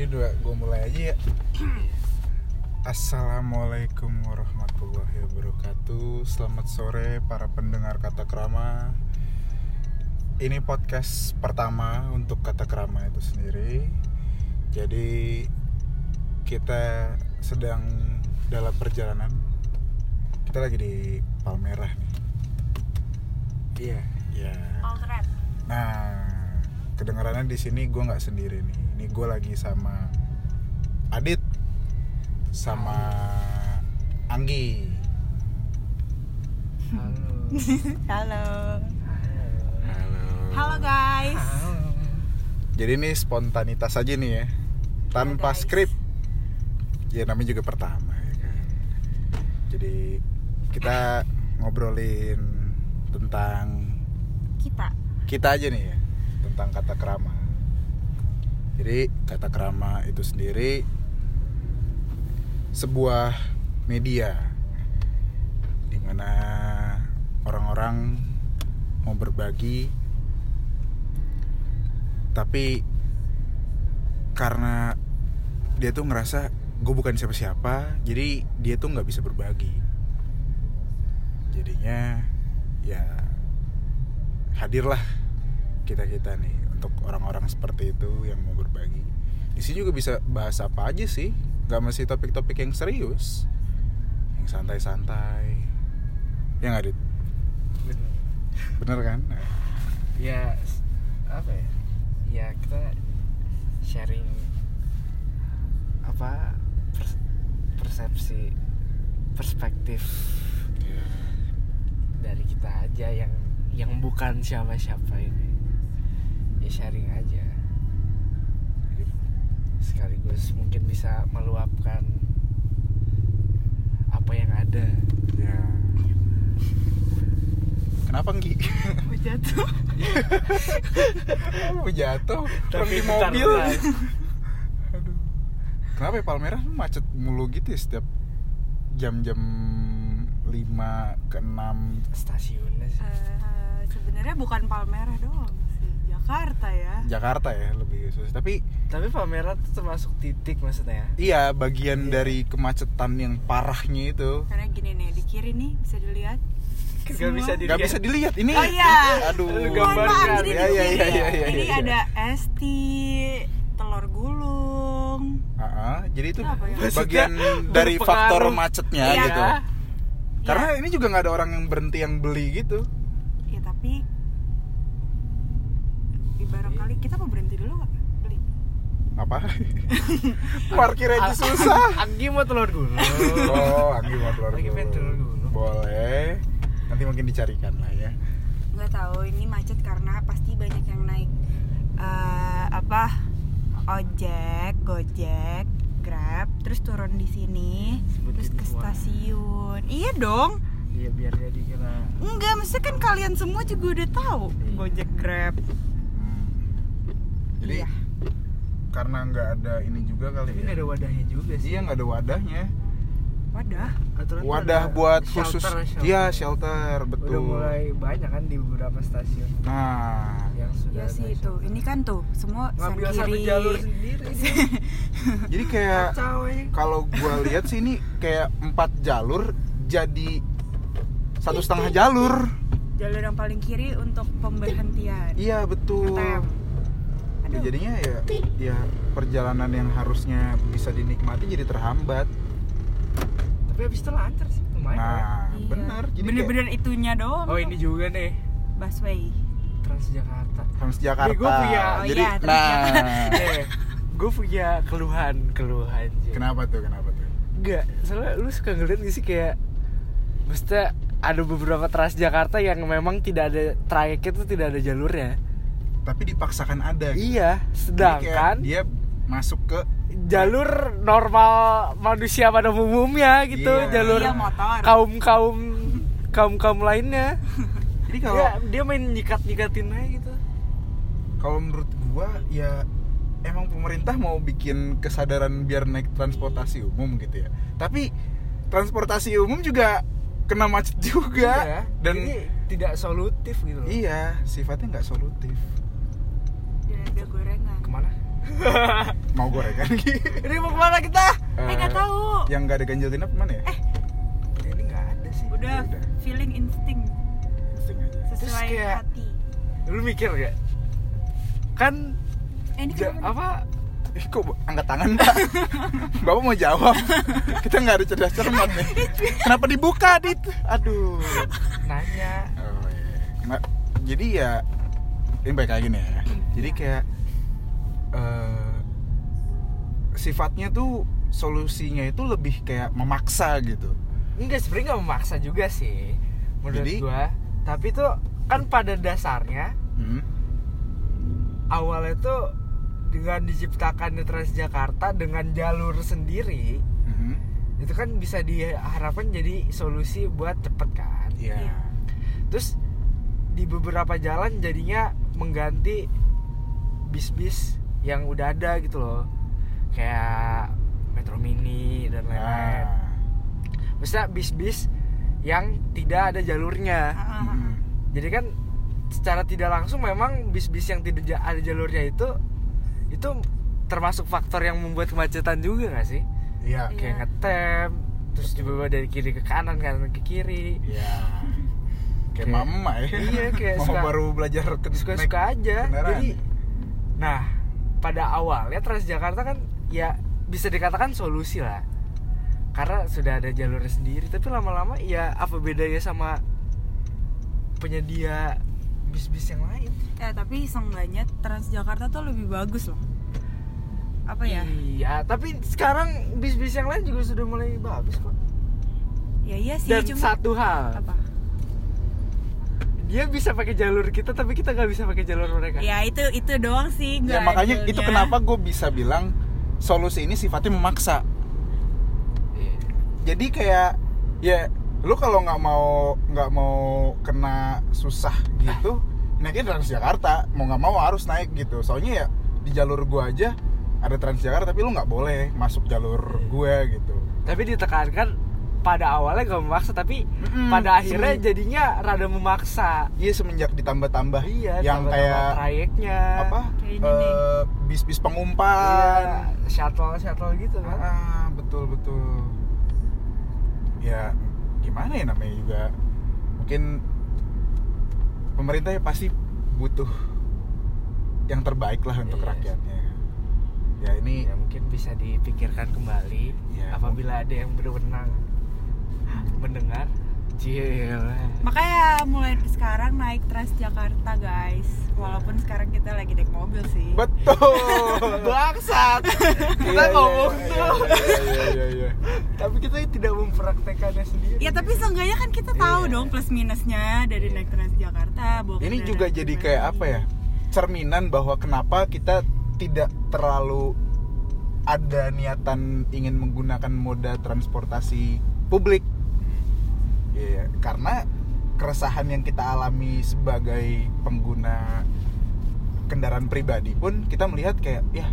ini dua gue mulai aja ya Assalamualaikum warahmatullahi wabarakatuh Selamat sore para pendengar kata kerama Ini podcast pertama untuk kata kerama itu sendiri Jadi kita sedang dalam perjalanan Kita lagi di Palmerah nih Iya. Ya. Altret. Nah, kedengarannya di sini gue nggak sendiri nih. Ini gue lagi sama Adit, sama Anggi. Halo. Halo. Halo. Halo guys. Jadi ini spontanitas aja nih ya, tanpa guys. skrip. Ya namanya juga pertama ya kan. Jadi kita ngobrolin tentang Kita. kita aja nih ya tentang kata kerama. Jadi kata kerama itu sendiri sebuah media di mana orang-orang mau berbagi. Tapi karena dia tuh ngerasa gue bukan siapa-siapa jadi dia tuh nggak bisa berbagi. Jadinya ya hadirlah kita kita nih untuk orang-orang seperti itu yang mau berbagi di sini juga bisa bahas apa aja sih nggak mesti topik-topik yang serius yang santai-santai ya nggak dit Bener. bener kan Ya apa ya? Ya kita sharing apa pers- persepsi perspektif Iya. dari kita aja yang yang bukan siapa-siapa ini. Ya sharing aja. Sekaligus mungkin bisa meluapkan apa yang ada. ya kenapa Nggi? Mau jatuh. mau jatuh Tapi di mobil. Aduh. Kenapa ya Palmerah macet mulu gitu ya setiap jam-jam 5 ke 6 Stasiunnya sih. Eh, Sebenarnya bukan Palmerah doang. Jakarta ya. Jakarta ya lebih khusus. Tapi Tapi Palmerah tuh termasuk titik maksudnya. iya bagian Iya. dari kemacetan yang parahnya itu Karena gini nih di kiri nih bisa dilihat. Gak bisa dilihat. bisa dilihat ini. Oh iya. Aduh. Lu gambarkan. Ya, ya, ya, ya, ya, ini ya. ada esti, telur gulung. Ah, jadi itu Itu ya? bagian Maksudnya dari faktor macetnya Iya. gitu. Ya. Karena ini juga nggak ada orang yang berhenti yang beli gitu. Ya tapi kita mau berhenti dulu nggak? Beli. Apa? Parkir aja susah. Anggi mau telur gulung. Oh, Anggi mau telur pengen telur gulung. Boleh. Nanti mungkin dicarikan lah ya. nggak tahu ini macet karena pasti banyak yang naik eh, apa ojek gojek grab terus turun di sini Sebutin terus ke stasiun iya dong Iya biar dia dikira. enggak maksudnya kan kalian semua juga udah tahu Iya. gojek grab. Jadi iya karena nggak ada ini juga kali Tapi ya. nggak ada wadahnya juga sih. Iya nggak ada wadahnya. wadah Aturan Wadah ada buat shelter, khusus. shelter. Iya shelter betul. Udah mulai banyak kan di beberapa stasiun Nah, yang sudah ya ada sih itu shelter. ini kan tuh semua ngambil satu jalur sendiri. jadi kayak ya. kalau gua lihat sih ini kayak empat jalur jadi satu setengah jalur. jalur yang paling kiri untuk pemberhentian Iya betul. Ngetem. Ya, jadinya ya ya perjalanan yang harusnya bisa dinikmati jadi terhambat. Tapi habis itu lancar sih lumayan. ya. Nah, Iya. bener. Jadi bener-bener itunya doang Oh ini juga nih busway Transjakarta. kayak Transjakarta. Gua punya- Oh jadi iya, nah, eh, gue punya keluhan keluhan. Jay. kenapa tuh? Kenapa tuh? Enggak, soalnya lu suka ngeliat gak sih kayak Maksudnya ada beberapa Transjakarta yang memang tidak ada trayeknya tuh tidak ada jalurnya Tapi dipaksakan ada. gitu. Iya, sedangkan dia masuk ke jalur normal manusia pada umumnya gitu Iya. Jalur Iya, motor. kaum-kaum kaum-kaum lainnya jadi kalau dia, dia main nyikat-nyikatin aja gitu kalau menurut gua ya emang pemerintah mau bikin kesadaran biar naik transportasi umum gitu ya tapi transportasi umum juga kena macet juga Iya, dan jadi tidak solutif gitu loh iya sifatnya nggak solutif ada gorengan Ke mana? mau gorengan Ki? Ini mau ke mana kita? Eh nggak tahu. yang nggak ada ganjil genap mana ya Eh. Ini nggak ada sih. Udah Udah. feeling insting Insting aja. sesuai kayak- hati. Lu mikir gak? Kan Eh ini ja- apa? Eh, kok angkat tangan pak bapak mau jawab kita nggak ada cerdas cermat nih kenapa dibuka dit aduh Nanya. Oh, iya. Nggak, jadi ya ini baik lagi nih ya. Jadi kayak eh, sifatnya tuh solusinya itu lebih kayak memaksa gitu. Enggak sebenarnya nggak memaksa juga sih menurut Jadi- gua. Tapi tuh kan pada dasarnya Hmm. awalnya tuh dengan diciptakannya Transjakarta dengan jalur sendiri Mhm. itu kan bisa diharapkan jadi solusi buat cepet kan. Iya. Terus di beberapa jalan jadinya mengganti bis-bis yang udah ada gitu loh. Kayak Metro Mini dan lain-lain. Ah. Maksudnya bis-bis yang tidak ada jalurnya. Mhm. Jadi kan secara tidak langsung memang bis-bis yang tidak ada jalurnya itu itu termasuk faktor yang membuat kemacetan juga gak sih? Iya. Iya. Kayak ngetem, terus dibawa dari kiri ke kanan, kanan ke kiri. Iya. Kayak Kayak- mama ya. Iya, kayak Mama suka- baru belajar ke Suka-suka aja. kendaraan. Jadi nah, pada awalnya Transjakarta kan ya bisa dikatakan solusi lah. Karena sudah ada jalurnya sendiri, tapi lama-lama ya apa bedanya sama penyedia bis-bis yang lain? Eh tapi seenggaknya Transjakarta tuh lebih bagus loh. Apa ya? Iya, tapi sekarang bis-bis yang lain juga sudah mulai bagus kok. Ya iya sih Dan cuma satu hal, apa? Dia bisa pakai jalur kita tapi kita nggak bisa pakai jalur mereka. Ya itu itu doang sih. Ya makanya itu adilnya. kenapa gue bisa bilang solusi ini sifatnya memaksa. Iya. jadi kayak ya lu kalau nggak mau nggak mau kena susah gitu naiknya Transjakarta mau nggak mau harus naik gitu soalnya ya di jalur gua aja ada Transjakarta tapi lu nggak boleh masuk jalur gue gitu Tapi ditekankan pada awalnya gak memaksa tapi Mm-mm, pada akhirnya semen- jadinya rada memaksa. iya semenjak ditambah-tambah. Iya, yang kayak trayeknya. apa? Eh, bis-bis Iya, pengumpan. Shuttle shuttle gitu kan. ah, betul betul. Ya gimana ya namanya juga? Mungkin pemerintah ya pasti butuh yang terbaik lah untuk Iya. rakyatnya. Ya ini Ya mungkin bisa dipikirkan kembali Ya, apabila ada yang berwenang mendengar. Cil. Makanya mulai sekarang naik Transjakarta guys. Walaupun sekarang kita lagi naik mobil sih. betul Bangsat. Kita Iya, iya, ngomong iya, tuh. iya, iya, iya, iya. Tapi kita tidak mempraktekannya sendiri. Ya tapi seenggaknya kan kita tahu Iya. dong plus minusnya dari naik Transjakarta. ini kendaraan juga jadi kayak apa ya cerminan bahwa kenapa kita tidak terlalu ada niatan ingin menggunakan moda transportasi publik Iya, karena keresahan yang kita alami sebagai pengguna kendaraan pribadi pun kita melihat kayak ya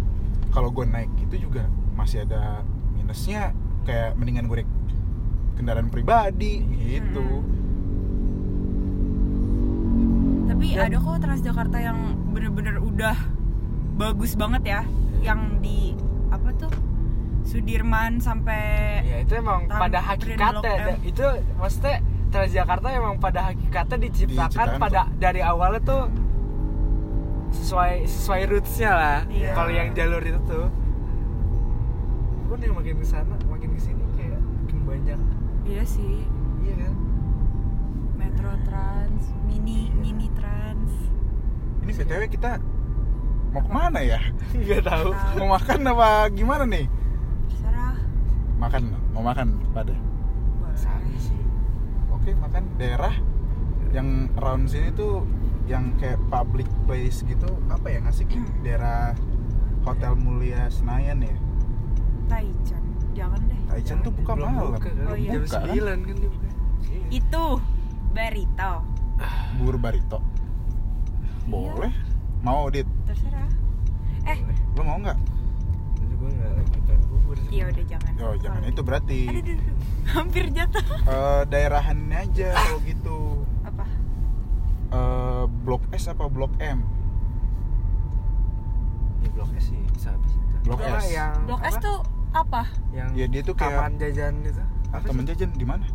kalau gue naik itu juga masih ada minusnya kayak mendingan gue naik kendaraan pribadi gitu. Tapi Dan- ada kok Transjakarta yang bener-bener udah bagus banget ya. Yang di apa tuh Sudirman sampai Ya itu emang pada hakikatnya itu maksudnya Transjakarta emang pada hakikatnya diciptakan Diciptakan pada dari awalnya tuh sesuai sesuai rootsnya lah. Iya. Kalau yang jalur itu tuh, pun yang makin ke sana makin ke sini kayak makin banyak. Iya sih. Iya kan? Metro Trans, Mini Mini Trans. ini btw kita mau ke mana ya Nggak tahu. mau makan apa gimana nih. Makan mau makan pada Sabi sih. oke makan daerah yang around sini tuh yang kayak public place gitu apa ya ngasih daerah Hotel Mulia Senayan ya Taichan. Jangan deh. Taichan tuh buka malam buka. Oh iya. Jam Buka kan? 9 kan dia buka. Iya. Itu Barito. bubur barito boleh mau dit Terserah. Eh, lo mau nggak Tapi gue nggak lagi pengen bubur sih. Iya udah jangan. oh jangan itu berarti Aduh, aduh, aduh. Hampir jatuh. Eh, daerahannya aja kalau gitu Apa? Eh, blok S apa blok M Di blok S sih sabi Blok S. yang Blok S apa? tuh apa? yang Ya, dia tuh kayak- taman jajan itu apa Temen sih? jajan di mana?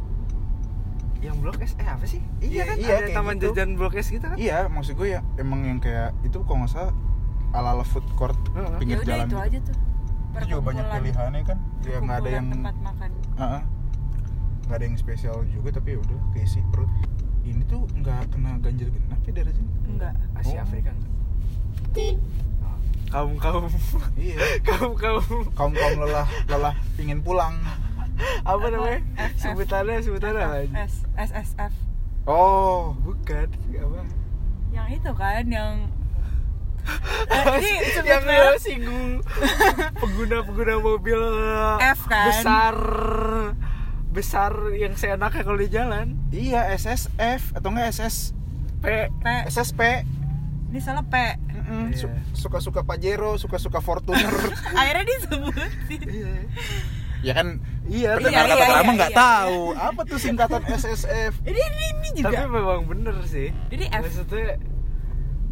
yang blok S eh apa sih Iya, iya kan iya, ada taman gitu. jajan blok S gitu kan Iya, maksud gue ya emang yang kayak itu kalau nggak salah ala-ala food court pinggir Ya udah jalan itu gitu. aja tuh. Itu juga banyak pilihannya kan. Ya nggak ada yang tempat makan. Heeh. nggak ada yang spesial juga tapi ya udah keisi perut. Ini tuh nggak kena ganjil genap ya dari sini. Enggak. Asia Oh. Afrika enggak kaum kaum Iya. kaum kaum Kaum kaum lelah lelah pingin pulang. apa namanya F, F. sebutannya sebutannya apa S SSF. Oh, bukan apa Yang itu kan yang Eh, ini yang lo singgung pengguna pengguna mobil F kan? besar besar yang seenaknya kalau di jalan iya SSF atau enggak SS P. SSP. Ini salah P. Mm-mm, Iya. su- Suka-suka Pajero, suka-suka Fortuner. Akhirnya disebut sih. iya ya kan iya Iya, pendengar iya, kata iya, lama iya, nggak iya. tahu apa tuh singkatan SSF. Ini ini, ini juga. tapi memang bener sih Jadi F maksudnya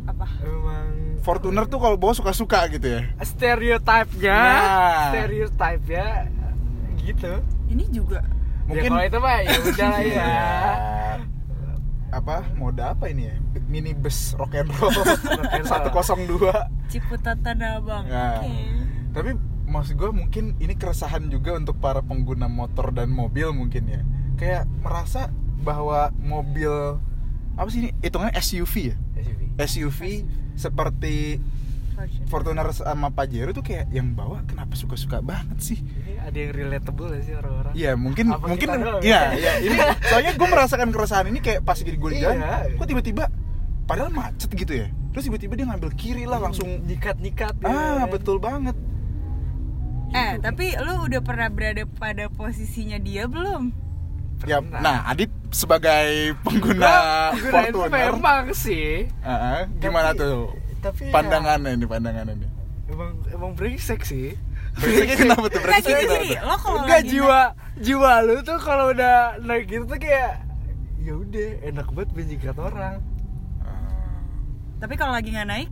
apa? memang Fortuner tuh kalau bawa suka-suka gitu ya. stereotipnya Nah. stereotipnya gitu Ini juga. mungkin Mungkin- ya, kalau itu mah ya udah lah ya Iya. apa mode apa ini ya mini bus rock and roll and roll. 102 Ciputat Tanah Abang. Ya. Oke. tapi maksud gue mungkin ini keresahan juga untuk para pengguna motor dan mobil mungkin ya kayak merasa bahwa mobil apa sih ini hitungannya SUV ya SUV SUV seperti Fortune. Fortuner sama Pajero tuh kayak yang bawa kenapa suka-suka banget sih? Ini ada yang relatable ya sih orang-orang? Iya mungkin Apa mungkin iya iya ini soalnya gue merasakan keresahan ini kayak pas jadi gue di jalan Iya. kok tiba-tiba padahal macet gitu ya? Terus tiba-tiba dia ngambil kiri lah langsung nyikat-nyikat ah betul banget. Eh, tapi lu udah pernah berada pada posisinya dia belum? ya nah Adit sebagai pengguna Guna itu Fortuner. memang sih. Ah, gimana Tapi- tuh tapi ya, pandangannya ini pandangannya nih emang emang brengsek sih. Brengseknya kenapa tuh? Enggak Brengseknya gini kenapa? tuh? lo kalau enggak lagi jiwa jiwa lu tuh kalau udah naik gitu tuh kayak ya udah enak banget menjikat orang. Ah. Tapi kalau lagi nggak naik,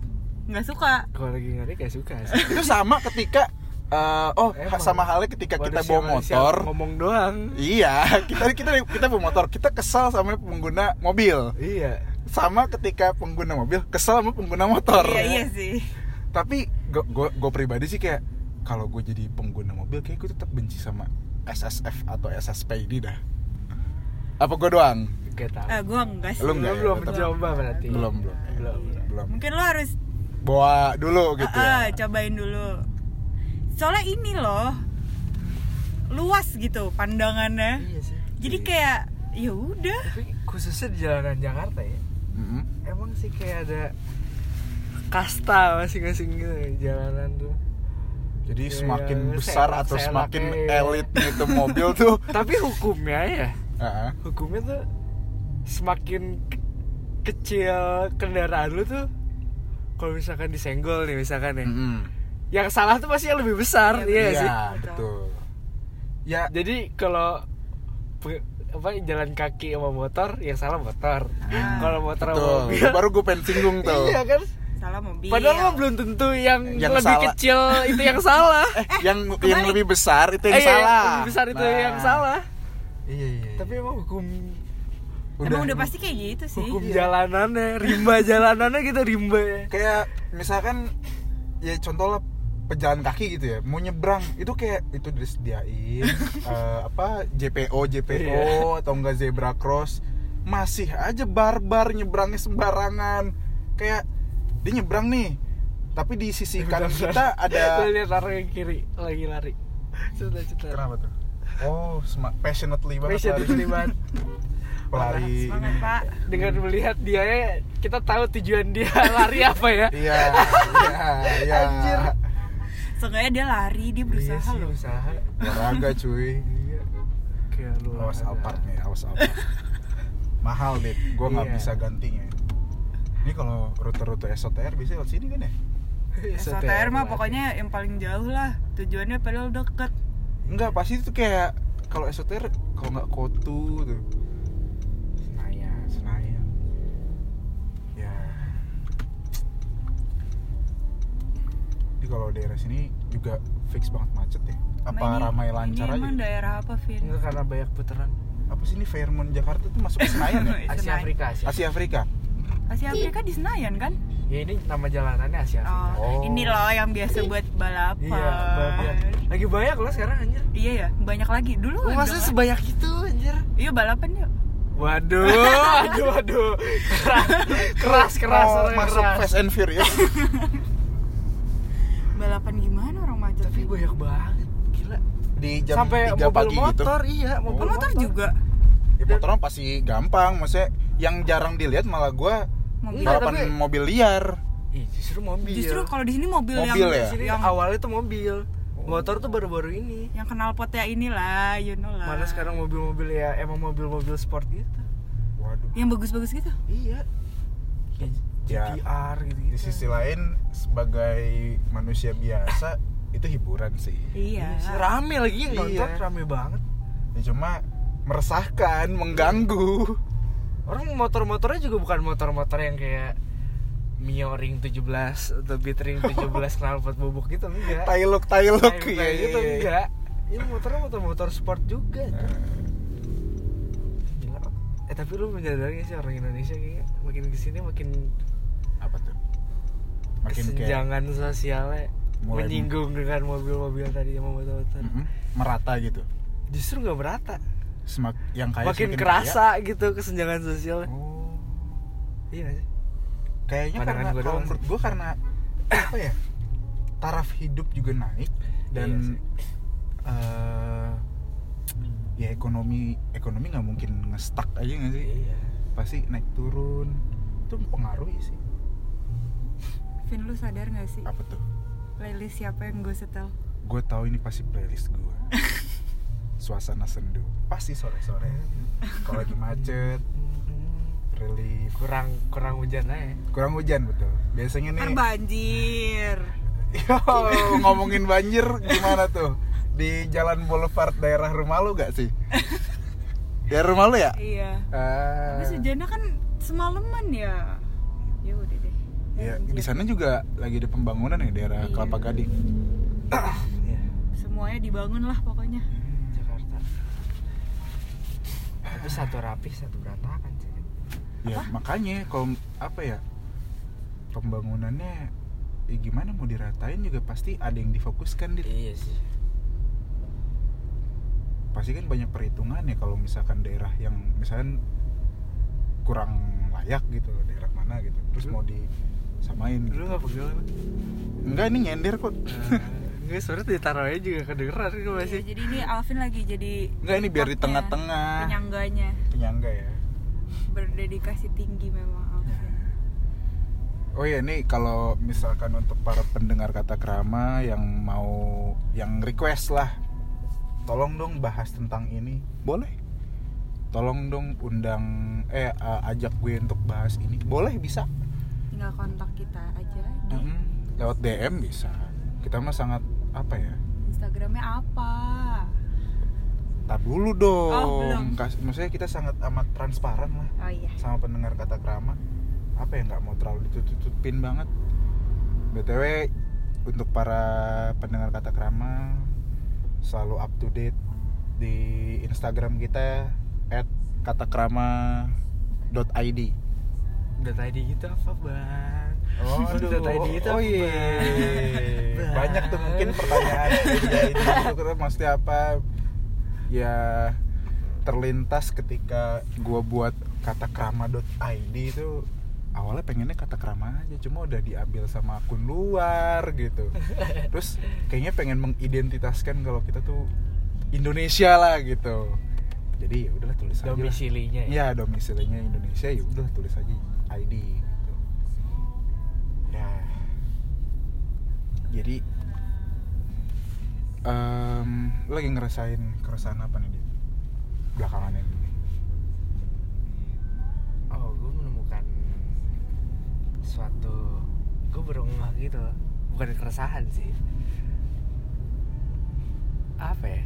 nggak suka. kalau lagi ngari kayak suka sih. Itu sama ketika eh, oh Emang. sama halnya ketika kita Manusia- bawa motor ngomong doang Iya, kita kita kita bawa motor, kita kesal sama pengguna mobil. iya Sama ketika pengguna mobil kesal sama pengguna motor. Iya iya sih. Tapi gue gue pribadi sih kayak kalau gue jadi pengguna mobil kayak gue tetap benci sama SSF atau SSP ini dah. Apa gue doang? gak tau Eh, gua enggak sih. Lu Lu enggak ya, belum tetap? mencoba berarti Belum belum. belum belum. Belum. Mungkin lo harus Bawa dulu gitu Ah, ya. cobain dulu. Soalnya ini loh luas gitu pandangannya. iya sih Jadi Iya. kayak ya udah. tapi khususnya di jalanan Jakarta ya Mm-mm. emang sih kayak ada kasta masing-masing gitu ya, jalanan tuh Jadi Iya, semakin iya, besar atau semakin iya. elit itu mobil tuh. tapi hukumnya ya Ah, hukumnya tuh semakin ke- kecil kendaraan lu tuh kalau misalkan disenggol nih misalkan ya mm-mm. Yang salah tuh pasti yang lebih besar Iya, iya Iya, sih betul. Ya, jadi kalau apa jalan kaki sama motor yang salah motor Ah. kalau motor sama betul. mobil Itu baru gue pengen singgung tuh. iya kan Salah mobil. padahal mah belum tentu yang, Yang lebih salah. kecil itu yang salah eh, yang yang kebalik. lebih besar itu yang Eh, iya, salah. lebih besar itu Nah. yang salah Iya iya. tapi emang hukum Emang udah pasti kayak gitu sih. hukum Iya. jalanannya rimba jalanannya gitu rimba ya kayak misalkan ya contoh lah pejalan kaki gitu ya mau nyebrang itu kayak itu disediain eh, apa JPO JPO atau enggak zebra cross masih aja barbar nyebrangnya sembarangan. Kayak dia nyebrang nih tapi di sisi kanan kita ada lihat yang kiri lagi lari. Cetar cetar kenapa tuh? Oh passionately banget Passion lari. banget pelari Pak. Dengan melihat dia ya, kita tahu tujuan dia lari apa ya. Iya iya iya. Anjir. Seenggaknya dia lari, dia berusaha Iya sih, loh. usaha olahraga cuy Iya Kayak lu awas. Alphard nih awas Alphard mahal deh gue nggak Iya. bisa gantinya ini kalau rute-rute SOTR bisa lewat sini kan ya SOTR mah pokoknya yang paling jauh lah. Tujuannya padahal deket. Enggak pasti itu kayak kalau SOTR kalau nggak Kotu tuh ini kalau daerah sini juga fix banget macet ya apa Nah, ini- ramai lancar ini aja emang daerah apa Vin Enggak karena banyak putaran apa sih ini Fairmont Jakarta tuh masuk ke Senayan ya Asia Senayan. Afrika Asia. Asia Afrika Asia Afrika di Senayan kan Ya ini nama jalanannya Asia Afrika. oh, Oh. ini loh yang biasa buat balapan Iya, banyak. Lagi banyak loh sekarang anjir. iya ya banyak lagi dulu Oh, masa ada- sebanyak itu anjir? iya balapan yuk Waduh, waduh, waduh. Keras, keras, keras, orangnya masuk keras. Fast and Furious balapan gimana orang macet Tapi banyak banget, gila. Di jam Sampai 3 mobil pagi gitu motor, iya, Oh, mobil motor juga ya motornya pasti gampang maksudnya yang jarang dilihat malah gua mobil Enggak, balapan tapi- mobil liar Ih, justru mobil. justru kalau di sini mobil, Mobil yang ya? di sini yang awalnya tuh mobil. Motor tuh baru-baru ini. yang kenal potnya inilah you know lah Mana sekarang mobil-mobil ya emang mobil-mobil sport gitu. waduh yang bagus-bagus gitu Iya. Ya, GTR gitu. di sisi lain sebagai manusia biasa itu hiburan sih iya Rame lagi yang nonton, Iya. rame banget. ya cuma meresahkan mengganggu Orang motor-motornya juga bukan motor-motor yang kayak Mio Ring 17 atau Beat Ring 17 knalpot bubuk gitu enggak. tailuk Kayak iya, gitu iya, iya. enggak. Ini motornya motor-motor sport juga. Gila. Eh tapi lu menyadari gak sih orang Indonesia kayaknya makin ke sini makin apa tuh makin kayak kesenjangan sosialnya Mulai- menyinggung dengan mobil-mobil tadi sama motor-motor. Mm-mm, merata gitu Justru nggak merata. semak yang kaya makin semakin kerasa gitu kesenjangan sosialnya. kaya. oh Iya sih? kayaknya Pandangan karena gua kalau doang menurut gua karena apa ya taraf hidup juga naik dan Iya sih. eh, ya ekonomi ekonomi nggak mungkin ngestak aja nggak sih Iya. pasti naik turun itu mempengaruhi sih Vin lu sadar gak sih apa tuh playlist siapa yang gue setel? Gue tahu ini pasti playlist gue suasana sendu. Pasti sore sore kalau lagi macet relief. Kurang kurang hujan aja. Kurang hujan betul. Biasanya nih Ntar banjir. Yo, ngomongin banjir gimana tuh? Di Jalan Boulevard daerah rumah lu gak sih? daerah rumah lu ya? iya. Ah, Tapi hujannya kan semalaman ya. Ya udah deh ya, di sana juga lagi ada pembangunan ya daerah Iya. Kelapa Gading. Iya. semuanya dibangun lah pokoknya. Jakarta. Tapi satu rapi satu berantakan sih Ya makanya kalau apa ya pembangunannya ya gimana mau diratain juga pasti ada yang difokuskan di iya sih. Pasti kan banyak perhitungan ya kalau misalkan daerah yang misalkan kurang layak gitu daerah mana gitu. Terus mau disamain lu gitu. nggak pegel apa? enggak ini nyender kok. Enggak, sebenernya ditaruh aja juga kedengeran kan Iya, masih. jadi ini Alvin lagi jadi enggak ini biar di tengah-tengah. penyangganya. Penyangga ya. Berdedikasi tinggi memang Alvin. Oh iya nih kalau misalkan untuk para pendengar kata kerama yang mau yang request lah tolong dong bahas tentang ini. Boleh. Tolong dong undang eh ajak gue untuk bahas ini. Boleh bisa tinggal kontak kita aja di Mm-mm. lewat DM bisa. Kita mah sangat apa ya? Instagramnya apa? Tar dulu dong. Oh, belum. Kas- maksudnya kita sangat amat transparan lah. Oh iya. Sama pendengar kata kerama apa ya nggak mau terlalu ditutup-tutupin banget? Btw untuk para pendengar kata kerama selalu up to date di Instagram kita at katakrama.id data ID gitu apa bang Oh, data ID itu oh iya. Bang? Banyak tuh mungkin pertanyaan data ID itu maksudnya apa? Ya terlintas ketika gua buat katakrama.id itu awalnya pengennya kata krama aja cuma udah diambil sama akun luar gitu terus kayaknya pengen mengidentitaskan kalau kita tuh Indonesia lah gitu jadi ya udahlah tulis aja lah. domisilinya ya Iya domisilinya Indonesia ya udah tulis aja ID gitu. Ya. Jadi lu lagi ngerasain keresahan apa nih di belakangan ini? oh gue menemukan suatu gue baru ngeh gitu bukan keresahan sih apa ya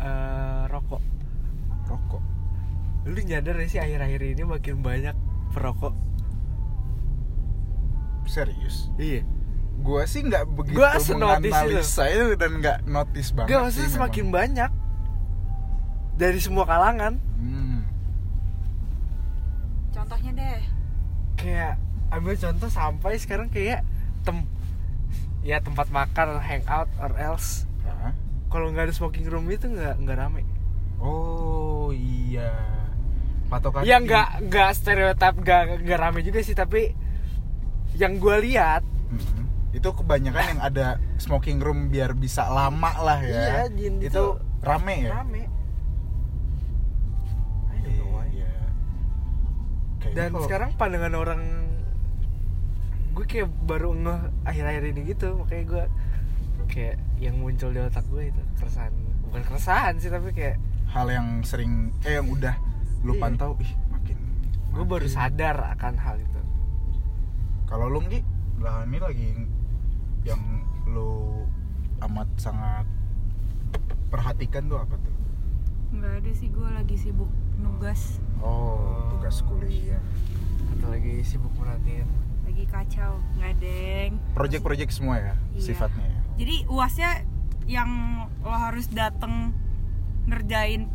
Eh, rokok Rokok. lu nyadar sih akhir-akhir ini makin banyak perokok Serius? iya Gua sih nggak begitu Gua menganalisa itu dan nggak notice banget Gak sih maksudnya memang. semakin banyak dari semua kalangan Hmm. contohnya deh kayak ambil contoh sampai sekarang kayak tem ya tempat makan hangout or else kalau nggak ada smoking room itu nggak nggak rame Oh iya. Patokan ya nggak nggak stereotip nggak nggak rame juga sih tapi yang gue lihat Hmm. Itu kebanyakan yang ada smoking room biar bisa lama lah ya. Iya, Jin, itu itu rame ya. rame. Iya. Kayaknya dan kalau- sekarang pandangan orang gue kayak baru ngeh akhir-akhir ini gitu makanya gue kayak yang muncul di otak gue itu keresahan bukan keresahan sih tapi kayak hal yang sering eh yang udah lu Iya. pantau ih makin gue baru sadar akan hal itu Kalau lu Nggi, lah ini lagi yang lu amat sangat perhatikan tuh apa tuh? nggak ada sih gue lagi sibuk nugas Oh, tugas kuliah. atau lagi sibuk merhatiin lagi kacau nggak deng Project-project semua ya Iya. sifatnya ya. jadi uasnya yang lo harus dateng ngerjain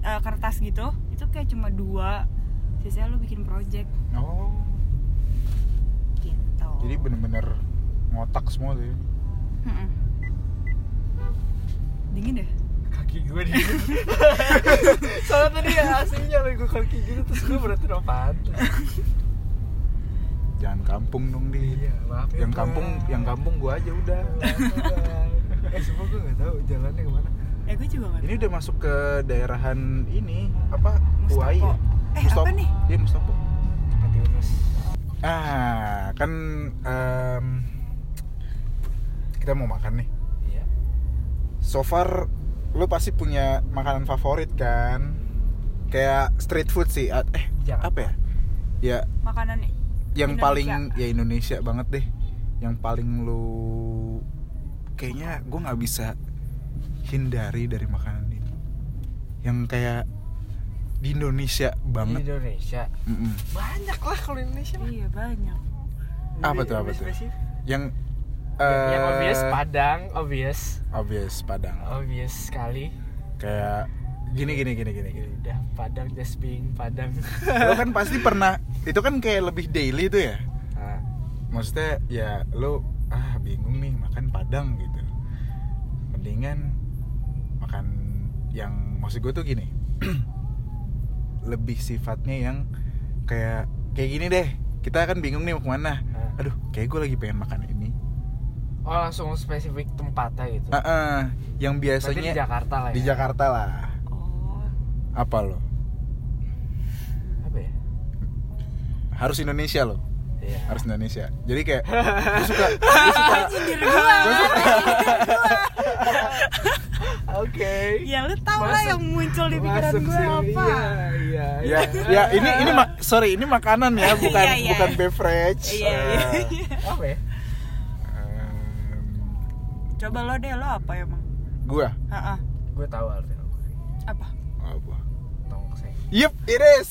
eh, kertas gitu itu kayak cuma dua sisanya lo bikin project Oh, gitu jadi bener-bener ngotak semua tuh ya. Mm-mm. dingin deh kaki gue di soalnya tadi ya aslinya lagi gue kaki gitu terus gue berarti apaan Jangan kampung dong di. iya maaf ya yang kampung, Bang. yang kampung gua aja udah. Ya, eh semua gue nggak tahu jalannya ke mana eh gue juga nggak Ini udah masuk ke daerahan ini apa? Huai ya? Eh, Mustafa. apa nih? Iya Yunus Ah, kan em, kita mau makan nih. iya So far lu pasti punya makanan favorit kan? Kayak street food sih. Eh, Jangan. apa ya? Ya, makanan yang Indonesia. paling ya Indonesia banget deh. Yang paling lu kayaknya gue nggak bisa hindari dari makanan ini. Yang kayak di Indonesia di banget. Indonesia Mm-mm. banyak lah kalau Indonesia mah iya banyak Apa tuh, apa tuh? Yang yang, yang eh, obvious Padang obvious obvious Padang. obvious sekali Kayak gini gini gini gini gini. udah Padang just being Padang lo kan pasti pernah itu kan kayak lebih daily tuh ya Nah, maksudnya ya lo ah bingung nih makan padang gitu mendingan makan yang maksud gue tuh gini. Lebih sifatnya yang kayak kayak gini deh. Kita kan bingung nih mau ke mana. Nah. aduh kayak gue lagi pengen makan ini. Oh langsung spesifik tempatnya gitu. Ah, ah, yang Berarti biasanya di Jakarta lah ya? Di Jakarta lah. Oh. Apa lo? Apa ya? Harus Indonesia lo. Iya. harus Indonesia. Jadi kayak gue suka gue suka Nyindir gua. Oke. Ya lu tau lah yang muncul di pikiran Masuk gue sih, apa. Iya, iya, ya ya ini ini ma- sorry ini makanan ya bukan Iya, iya. bukan beverage. Iya iya Eh, iya. apa ya? Coba lo deh lo apa emang? Gua? Ha-ha. gue tahu Alvin apa? Apa tongseng. Yup, it is.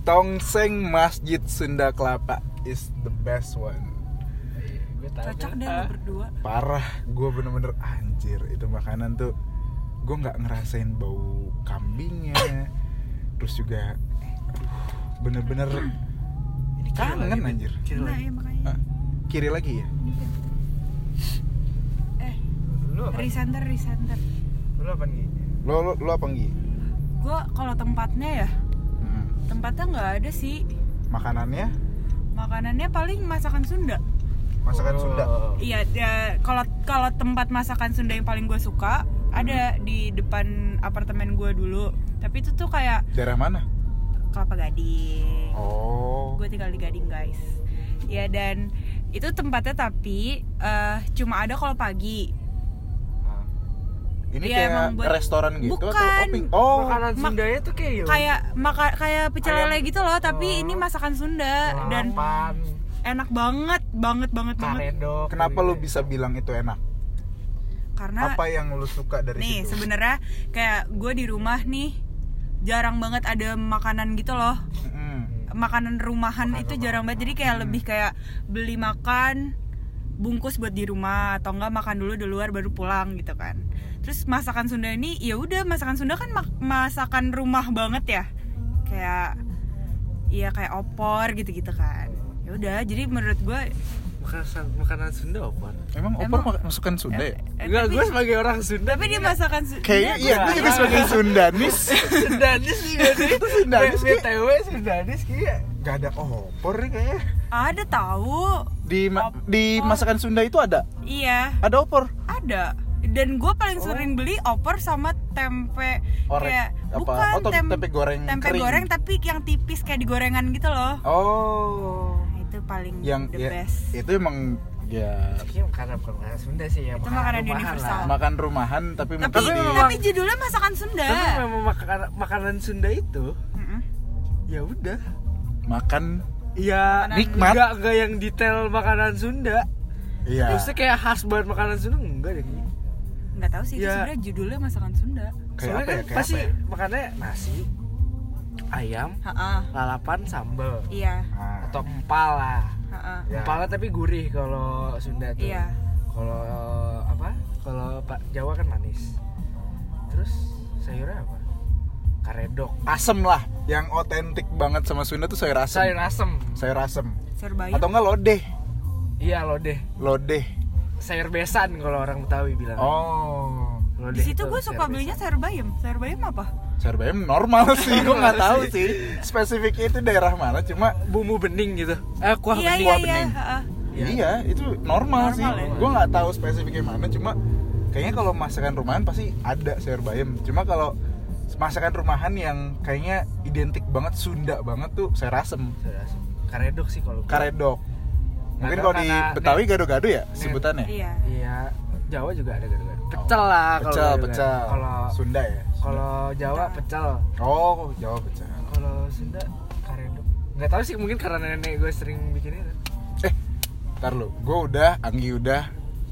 Tongseng Masjid Sunda Kelapa is the best one. Cocok deh lo berdua Parah, gue bener-bener anjir itu makanan tuh. Gue nggak ngerasain bau kambingnya, terus juga, bener-bener Ini kiri kangen lagi, anjir. kiri nah lagi ya makanya Ah, kiri lagi ya? eh lu apa resenter resenter lu apa nih Lo lo, lo apa Nggi? gue kalau tempatnya ya Hmm. tempatnya nggak ada sih Makanannya makanannya paling masakan Sunda masakan Oh. Sunda. iya ya, kalau kalau tempat masakan Sunda yang paling gue suka ada di depan apartemen gue dulu tapi itu tuh kayak Daerah mana? Kelapa Gading Oh. gue tinggal di Gading guys ya dan itu tempatnya tapi eh, cuma ada kalau pagi Ah. Ini Iya, kayak emang buat- restoran gitu atau Bukan. oping? Oh, makanan mak- Sundanya tuh kayak ya kayak maka kayak pecel lele gitu loh tapi Oh. ini masakan Sunda dan enak banget banget banget banget karedok kenapa gitu lu bisa bilang itu enak? karena Apa yang lu suka dari nih sebenarnya kayak gue di rumah nih jarang banget ada makanan gitu loh Mm. makanan rumahan Makanan itu rumahan. jarang banget jadi kayak Hmm. lebih kayak beli makan bungkus buat di rumah atau enggak makan dulu di luar baru pulang gitu kan terus masakan Sunda ini ya udah masakan Sunda kan mak- masakan rumah banget ya kayak iya kayak opor gitu-gitu kan ya udah jadi menurut gue makanan makanan Sunda apa Emang opor Emang- masukan Sunda ya? eh, enggak tapi- gue sebagai orang Sunda tapi dia masakan Sunda Kayaknya iya, gue juga sebagai Sundanis Sundanis sih gak sih Itu Sundanis, BTW Sundanis kayak Gak ada opor nih kayaknya ada tahu Di ma- Opor. di masakan Sunda itu ada? iya Ada opor? ada dan gue paling Oh. sering beli opor sama tempe Orek. kayak Apa? bukan Oh, tem- tempe goreng tempe kering. goreng tapi yang tipis kayak di gorengan gitu loh Oh itu paling Yang the ya, best itu emang ya Kayaknya makanan bukan makanan Sunda sih ya Itu makanan rumahan universal. lah. makan rumahan tapi, tapi mungkin di tapi judulnya masakan Sunda tapi memang makanan makanan Sunda itu Mm-mm. ya udah makan ya Makanan- Nikmat. enggak enggak yang detail makanan Sunda iya Terusnya kayak khas banget makanan Sunda enggak deh nggak tahu sih itu Ya. sebenarnya judulnya masakan Sunda kayak Soalnya apa ya kan kayak pasti apa ya? makannya nasi, ayam, Ha-ha. lalapan, sambel iya Ah. atau empal lah. Ha-ha. Ya. Empalnya tapi gurih kalau Sunda tuh. iya Kalau apa? Kalau Pak Jawa kan manis. Terus sayurnya apa? Karedok. asem lah yang otentik banget sama Sunda tuh sayur asem Sayur asem. sayur asem sayur bayam atau enggak lodeh Iya lodeh. lodeh Sayur besan kalau orang Betawi bilang. oh di situ itu gue suka belinya sayur bayam sayur bayam apa? Sayur bayam normal sih gue nggak tahu sih spesifiknya itu daerah mana cuma bumbu bening gitu. Eh kuah iya bening. iya kuah iya bening. Iya. iya itu normal, Normal sih. ya? gue nggak tahu spesifiknya mana cuma kayaknya kalau masakan rumahan pasti ada sayur bayam cuma kalau masakan rumahan yang kayaknya identik banget Sunda banget tuh sayur asem Sayur asem. Karedok sih kalau karedok. Mungkin kalau di Betawi gado-gado ya sebutannya? Iya. Iya, Jawa juga ada gado-gado. Pecel lah kalau pecel pecel Kalau Sunda ya kalau Jawa Pecel. oh Jawa pecel Kalau Sunda karedok. Nggak tahu sih mungkin karena nenek gue sering bikin itu. eh ntar lu gue udah Anggi udah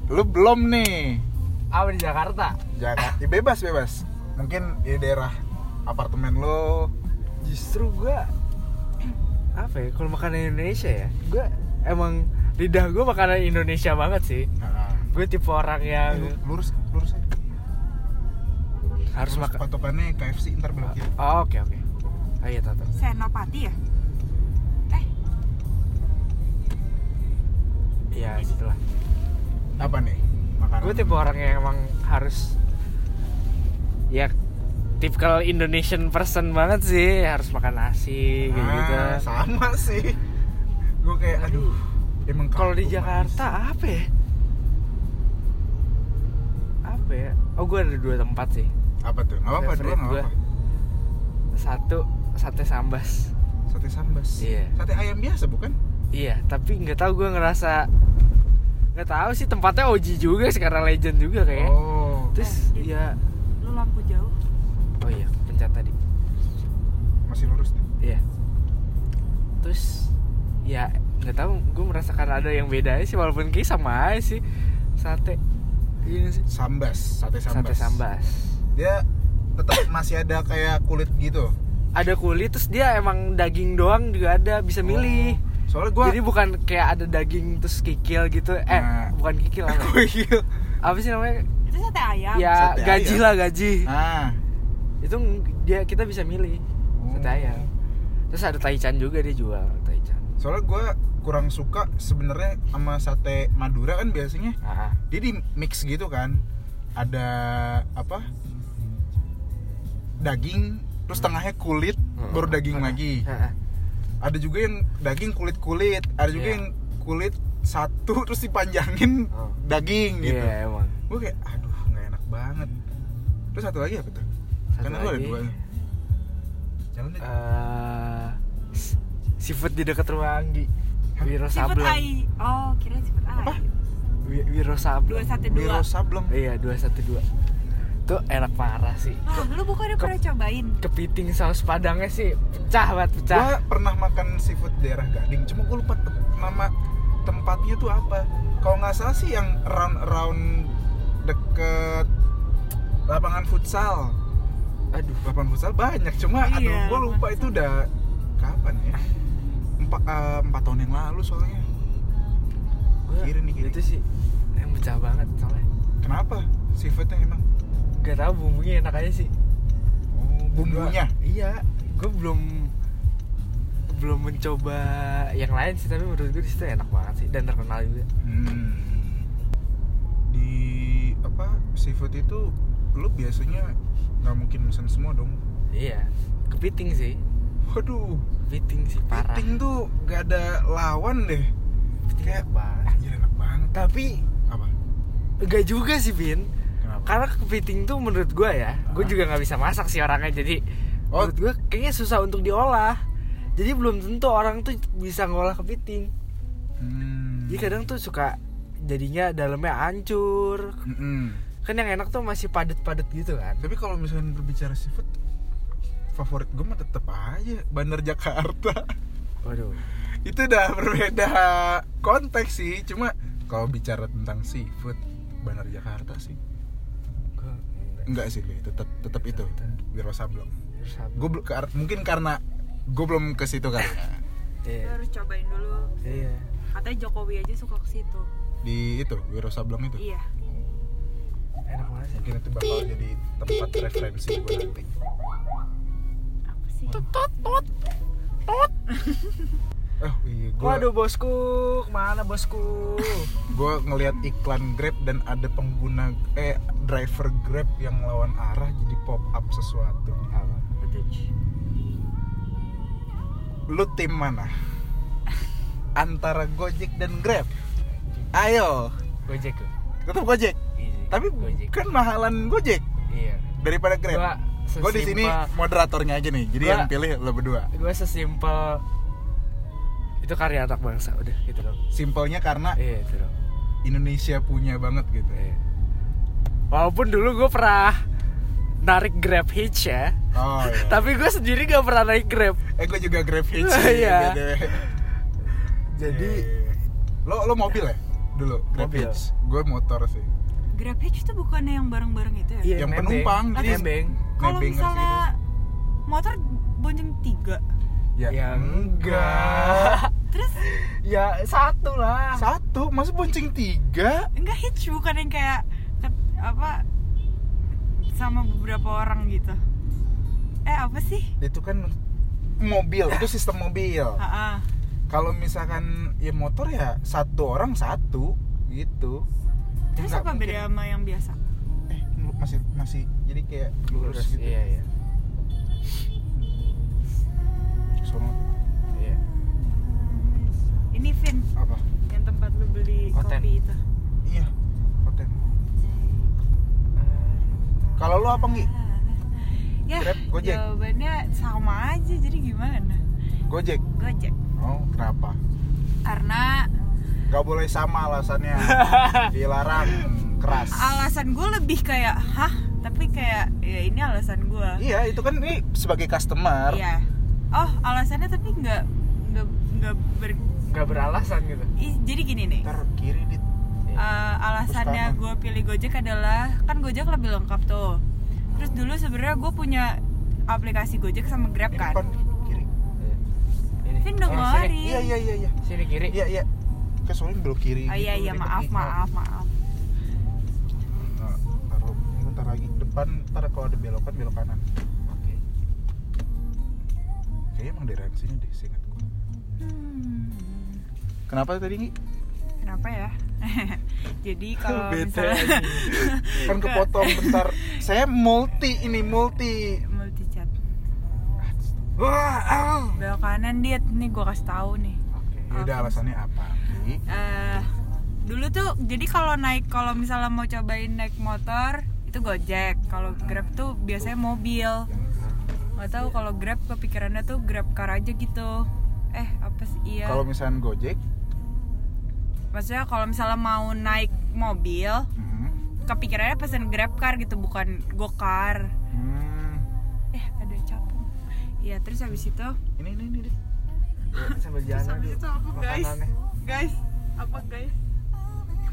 lu belum nih Apa di Jakarta? Jakarta ya, bebas bebas mungkin di daerah apartemen lo Justru gue apa ya? Kalau makanan Indonesia ya, gue emang lidah gue makanan Indonesia banget sih. Gue tipe orang yang lu- lurus lurus aja. harus Lurus makan. patokannya KFC ntar belok kiri Oh, oke oke. Oh iya tahu. tahu. senopati ya eh Iya itulah. apa nih makanan gue tipe orang yang emang harus ya tipikal Indonesian person banget sih harus makan nasi kayak Ah, gitu sama sih gue kayak aduh emang kalau di Jakarta apa ya apa ya? Oh gue ada dua tempat sih. Apa tuh? Nggak apa dua nggak gua. apa satu sate sambas. Sate sambas? Iya. sate ayam biasa bukan? Iya tapi nggak tahu gue ngerasa nggak tahu sih tempatnya Oji juga sih karena legend juga kayak oh. Terus Eh, ya. lu lampu jauh. Oh iya pencet tadi. Masih lurus nih? Iya. Terus ya nggak tahu gue merasakan ada yang beda sih walaupun kayak sama aja sih sate ini sih? Sambas sate sambas sate sambas. dia tetap masih ada kayak kulit gitu? Ada kulit terus dia emang daging doang juga ada bisa milih. Oh, soalnya gua jadi bukan kayak ada daging terus kikil gitu. Eh Nah. bukan kikil apa? Kuil. apa sih namanya? Itu sate ayam. Ya Sate gaji ayam. lah gaji. Ah. Itu dia kita bisa milih. Sate Oh. ayam. Terus ada taichan juga dia jual soalnya gue kurang suka sebenarnya sama sate Madura kan biasanya. Ah dia di mix gitu kan. Ada apa? Daging terus tengahnya kulit Hmm. baru daging lagi. Ada juga yang daging kulit kulit ada juga Iya. yang kulit satu terus dipanjangin Oh. daging gitu. iya emang. Gue kayak aduh nggak enak banget. Terus satu lagi apa tuh? Satu karena lu ada lagi. dua. Eh s- seafood di dekat rumah Anggi. Wiro Sableng. Ai. Oh kira siput ai. Apa? Wi- Wiro Sableng. dua satu Biro dua sableng. Iya dua satu dua. Tuh enak parah sih. Ah lu bukannya Ke- pernah cobain? kepiting saus padangnya sih pecah banget pecah. Gue pernah makan seafood daerah Gading cuma gue lupa te- nama tempatnya tuh apa. Kalau nggak salah sih yang round round deket lapangan futsal. Aduh. Lapangan futsal banyak cuma aduh Iya, gue lupa itu udah kapan ya empat, eh, empat tahun yang lalu soalnya. Gua- kiri nih kiri. itu sih yang pecah banget soalnya. Kenapa? Seafoodnya emang? Gak tau bumbunya enak aja sih. Oh bumbunya? Gua- iya gue belum belum mencoba yang lain sih tapi menurut gue di situ enak banget sih dan terkenal juga. Hmm. Di apa seafood itu lu biasanya nggak mungkin pesan semua dong. iya kepiting sih Waduh, kepiting sih parah piting tuh gak ada lawan deh. kepiting Kayak enak banget anjir enak banget. tapi Apa? enggak juga sih Bin Kenapa? karena kepiting tuh menurut gue ya gue juga nggak bisa masak sih orangnya jadi Oh. menurut gue kayaknya susah untuk diolah jadi belum tentu orang tuh bisa ngolah kepiting Hmm. jadi kadang tuh suka jadinya dalamnya hancur Mm-mm. kan yang enak tuh masih padat-padat gitu kan Tapi kalau misalnya berbicara seafood, favorit gue mah tetep aja Bandar Jakarta. waduh itu udah berbeda konteks sih. Cuma kalau bicara tentang seafood, Bandar Jakarta sih. Enggak sih, tetap tetap itu. Wiro Sableng. Gue mungkin karena gue belum ke situ kali ya. Iya. harus cobain dulu Iya. katanya Jokowi aja suka ke situ di itu Wiro Sableng itu iya Enak banget mungkin itu bakal jadi tempat referensi gue nanti sih oh iya gue Waduh bosku, mana bosku? gue ngelihat iklan Grab dan ada pengguna eh driver Grab yang lawan arah jadi pop up sesuatu Apa? Betul. lu tim mana antara Gojek dan Grab ayo Gojek tuh. tetap Gojek Iya. tapi Gojek. kan mahalan Gojek Iya. daripada Grab Gua gue di sini moderatornya aja nih jadi Gua- yang pilih lo berdua gue sesimpel itu karya anak bangsa udah gitu dong. simpelnya karena Iya itu dong. Indonesia punya banget gitu Iya. Walaupun dulu gue pernah narik Grab Hitch ya, oh iya tapi gue sendiri gak pernah naik Grab. eh gue juga Grab Hitch Iya. Jadi Iya. lo lo mobil ya dulu Grab Mobil. Hitch gue motor sih Grab Hitch itu bukannya yang bareng-bareng itu ya? iya, Yang nebeng. penumpang, jadi-. Kalau misalnya motor bonceng tiga, ya, Ya enggak. terus ya satu lah. satu masa bonceng tiga enggak Hitch bukan yang kayak apa sama beberapa orang gitu. Eh apa sih? itu kan mobil itu sistem mobil kalau misalkan ya motor ya satu orang satu gitu Terus nggak apa mungkin- beda sama yang biasa? eh masih masih jadi kayak lurus, Lurus, gitu Iya iya. Sono Iya. Ini Vin, apa yang tempat lu beli Konten. kopi itu. iya konten kalau lu apa nggih Ya, Grab, Gojek? jawabannya sama aja. Jadi gimana? Gojek Gojek. oh kenapa Karena Gak boleh sama alasannya dilarang keras alasan gue lebih kayak hah tapi kayak ya ini alasan gue iya itu kan ini sebagai customer. Iya. Oh alasannya tapi nggak nggak nggak ber Gak beralasan gitu. Ih, jadi gini nih. Ntar kiri dit. Eh, alasannya Terus gue pilih Gojek adalah kan Gojek lebih lengkap tuh. Terus dulu sebenarnya gue punya aplikasi Gojek sama Grab ini kan. depan kiri. Ini. Vin udah Oh, ngeluarin. Iya iya iya iya. Sini kiri. iya iya. Ke soalnya belok kiri oh iya gitu, iya ribet maaf maaf maaf Nah, taruh bentar lagi depan ntar kalau ada belokan belok kanan. Oke. kayaknya emang daerah sini deh seingat gue Hmm, kenapa tadi Ngi? kenapa ya? Jadi kalau misalnya kan kepotong bentar. Saya multi ini multi. Multi chat ah. belok kanan dit. Nih gue kasih tahu nih. Oke. ya udah alasannya apa eh dulu tuh jadi kalau naik kalau misalnya mau cobain naik motor itu gojek. Kalau grab tuh biasanya mobil. Nggak tahu kalau grab kepikirannya tuh grab car aja gitu. Eh apa sih? Iya. Kalau misalnya gojek? Maksudnya kalau misalnya mau naik mobil hmm, kepikirannya pesen grab car gitu bukan gokar hmm, eh ada capung. Iya terus habis itu? Ini ini ini Dit. Sambil terus jalan habis dulu. itu apa guys. Makanannya. guys apa guys?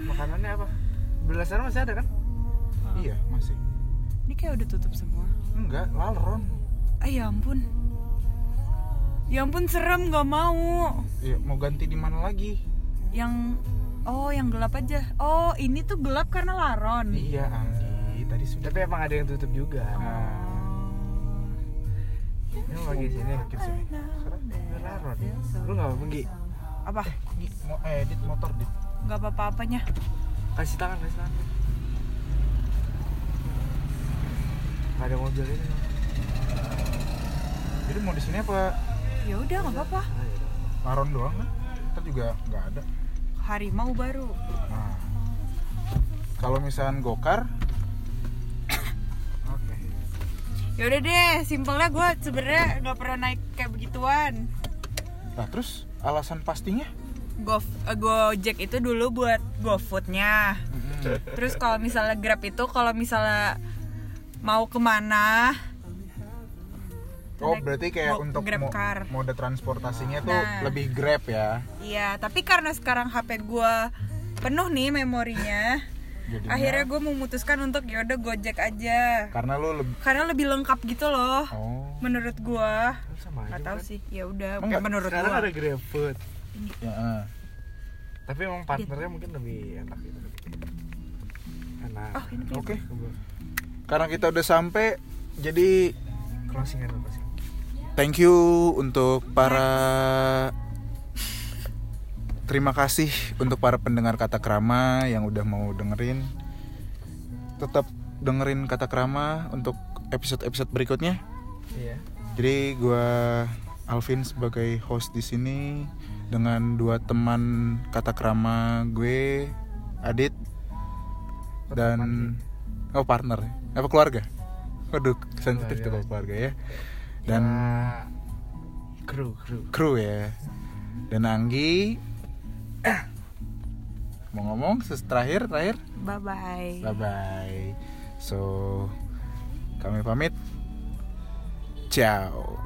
Makanannya apa? Belasan masih ada kan? iya ini kayak udah tutup semua enggak lalron ah ya ampun ya ampun serem nggak mau ya mau ganti di mana lagi yang Oh, yang gelap aja. Oh, ini tuh gelap karena laron. Iya Anggi, tadi sudah. Tapi emang ada yang tutup juga. Oh. Ini lagi sini. Makin sini. Laron. Lu nggak apa Gi? Apa? Ini mau edit motor dit. Gak apa-apanya. Kasih tangan, kasih tangan. Gak ada mobil ini. Jadi mau di sini apa? Ya udah, nggak apa-apa. Ah, ya. Laron doang kan? Kita juga nggak ada. Harimau baru. Nah, kalau misalnya gokar, Oke. Ya udah deh, simpelnya gue sebenarnya nggak pernah naik kayak begituan. nah terus alasan pastinya? Go Gojek itu dulu buat GoFoodnya. Terus kalau misalnya Grab itu kalau misalnya mau ke mana Oh berarti kayak mo- untuk Grab mo- car. mode transportasinya tuh Nah. lebih grab ya. Iya, tapi karena sekarang HP gua penuh nih memorinya, Jadinya, akhirnya gue memutuskan untuk ya udah Gojek aja. karena lu lebih Karena lebih lengkap gitu loh, oh menurut. Nggak tahu kan? sih, ya udah menurut Sekarang gua. ada GrabFood. ya, eh. Tapi emang partnernya mungkin lebih enak gitu. Enak. Oh, Oke. Karena kita udah sampai jadi thank you untuk para terima kasih untuk para pendengar kata krama yang udah mau dengerin. Tetap dengerin kata krama untuk episode-episode berikutnya. Iya. Jadi gua Alvin sebagai host di sini dengan dua teman kata krama gue, Adit dan oh partner, apa keluarga? Waduh, sensitif tuh kalau keluarga ya. Dan Ya, kru kru. kru ya. Dan Anggi mau ngomong ses terakhir terakhir Bye bye. bye bye so kami pamit ciao